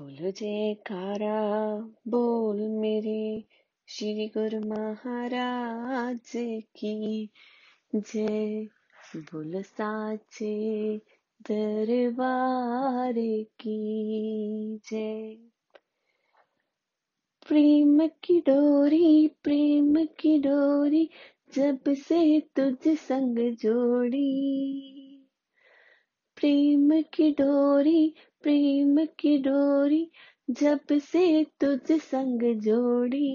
बोलो जयकारा, बोल मेरे श्री गुरु महाराज की। जय बोल साचे दरबार की। जय। प्रेम की डोरी, प्रेम की डोरी, जब से तुझ संग जोड़ी। प्रेम की डोरी, प्रेम की डोरी, जब से तुझ संग जोड़ी।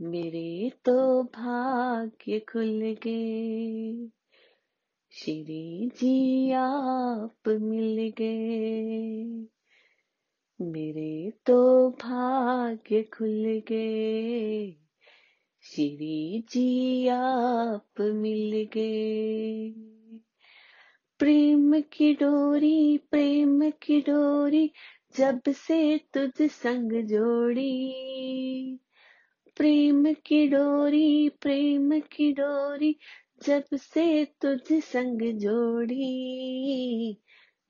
मेरे तो भाग्य खुल गए, श्री जी आप मिल गए। मेरे तो भाग्य खुल गए, श्री जी आप मिल गए। प्रेम की डोरी, प्रेम की डोरी, जब से तुझ संग जोड़ी। प्रेम की डोरी, प्रेम की डोरी, जब से तुझ संग जोड़ी।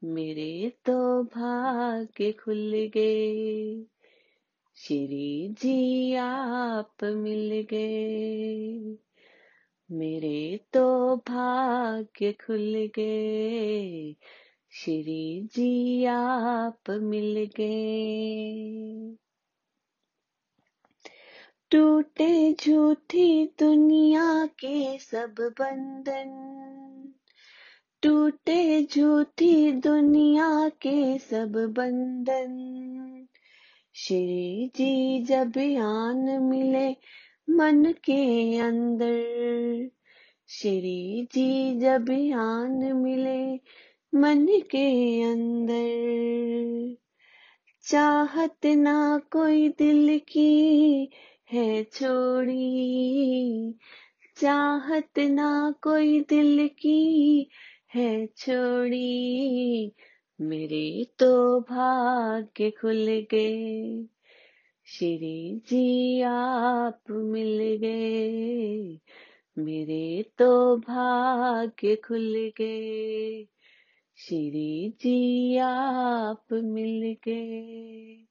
मेरे तो भाग्य खुल गए, श्री जी आप मिल गए। मेरे तो भाग्य खुल गए। श्री जी आप मिल गए। टूटे झूठी दुनिया के सब बंधन, टूटे झूठी दुनिया के सब बंधन। श्री जी जब आन मिले मन के अंदर। श्री जी जब आन मिले मन के अंदर। चाहत ना कोई दिल की है छोड़ी। चाहत ना कोई दिल की है छोड़ी। मेरे तो भाग्य खुल गए। श्री जी आप मिल गए, मेरे तो भाग्य खुल गए। श्री जी आप मिल गए।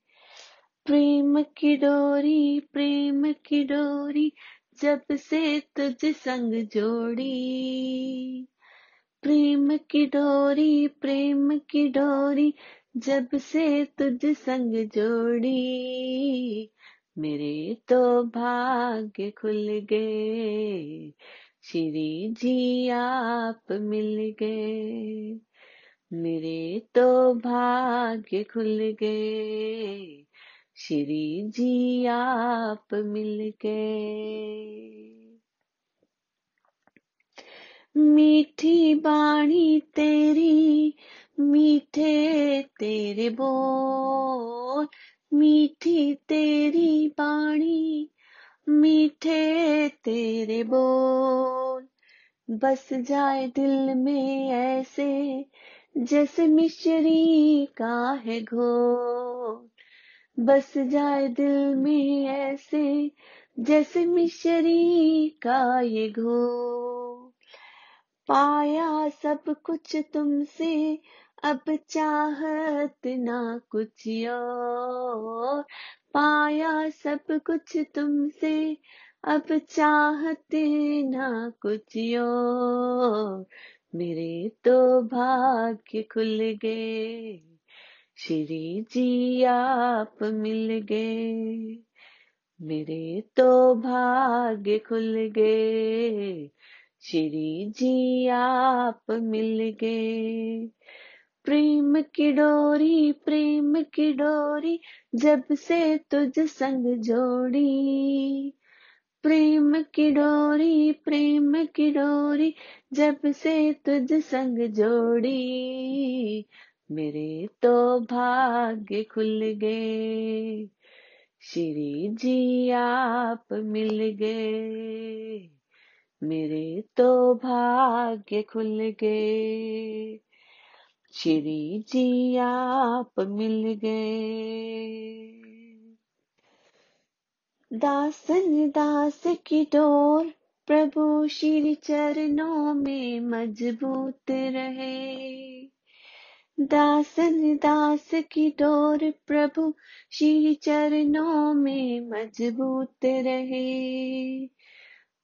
प्रेम की डोरी, प्रेम की डोरी, जब से तुझ संग जोड़ी। प्रेम की डोरी, प्रेम की डोरी जब से तुझ संग जोड़ी, मेरे तो भाग्य खुल गए। श्री जी, आप मिल गए। मेरे तो भाग्य खुल गए। श्री जी, आप मिल गए। मीठी बाणी तेरी मीठे तेरे बोल, मीठी तेरी बाणी, मीठे तेरे बोल। बस जाए दिल में ऐसे, जैसे मिश्री का है घोल। बस जाए दिल में ऐसे, जैसे मिश्री का ये घोल। पाया सब कुछ तुमसे, अब चाहत ना कुछ और। पाया सब कुछ तुमसे, अब चाहत ना कुछ और। मेरे तो भाग्य खुल गए, श्री जी आप मिल गए। मेरे तो भाग्य खुल गए श्री जी आप मिल गए। प्रेम की डोरी, प्रेम की डोरी, जब से तुझ संग जोड़ी। प्रेम की डोरी, प्रेम की डोरी, जब से तुझ संग जोड़ी। मेरे तो भाग्य खुल गए। श्री जी आप मिल गए। मेरे तो भाग्य खुल गए। श्री जी आप मिल गए। दासन दास की डोर प्रभु श्री चरणों में मज़बूत रहे। दासन दास की डोर प्रभु श्री चरणों में मज़बूत रहे।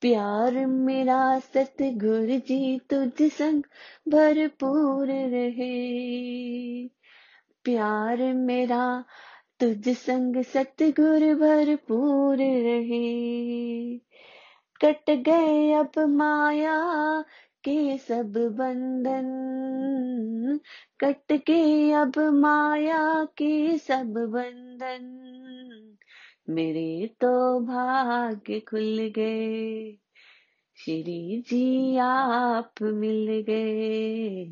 प्यार मेरा सतगुरु जी, तुझ संग भरपूर रहे। प्यार मेरा तुझ संग सतगुरु भरपूर रहे। कट गए अब माया के सब बंधन, कट गए अब माया के सब बंधन। मेरे तो भाग्य खुल गए। श्री जी आप मिल गए।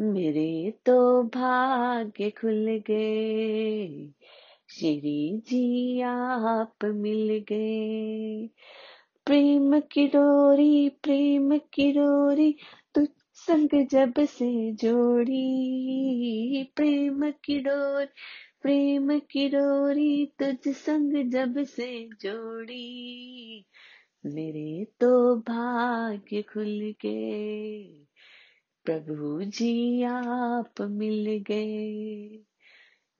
मेरे तो भाग्य खुल गए। श्री जी आप मिल गए। प्रेम की डोरी, प्रेम की डोरी तू संग जब से जोड़ी। प्रेम की डोरी प्रेम की डोरी तुझ संग जब से जोड़ी। मेरे तो भाग्य खुल गए। प्रभु जी, आप मिल गए।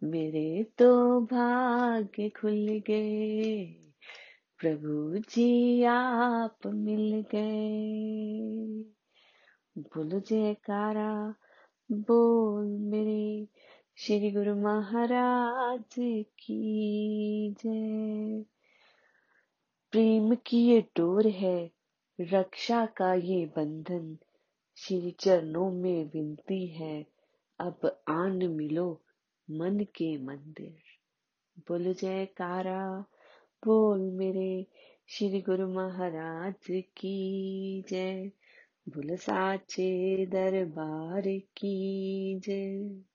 मेरे तो भाग्य खुल गए। प्रभु जी, आप मिल गए। बोलो जयकारा, बोल मेरे। श्री गुरु महाराज की जय। प्रेम की ये डोर है, रक्षा का ये बंधन, श्री चरणों में विनती है, अब आन मिलो मन के मंदिर। बोलो जयकारा, बोल मेरे श्री गुरु महाराज की जय। बोल साचे दरबार की जय।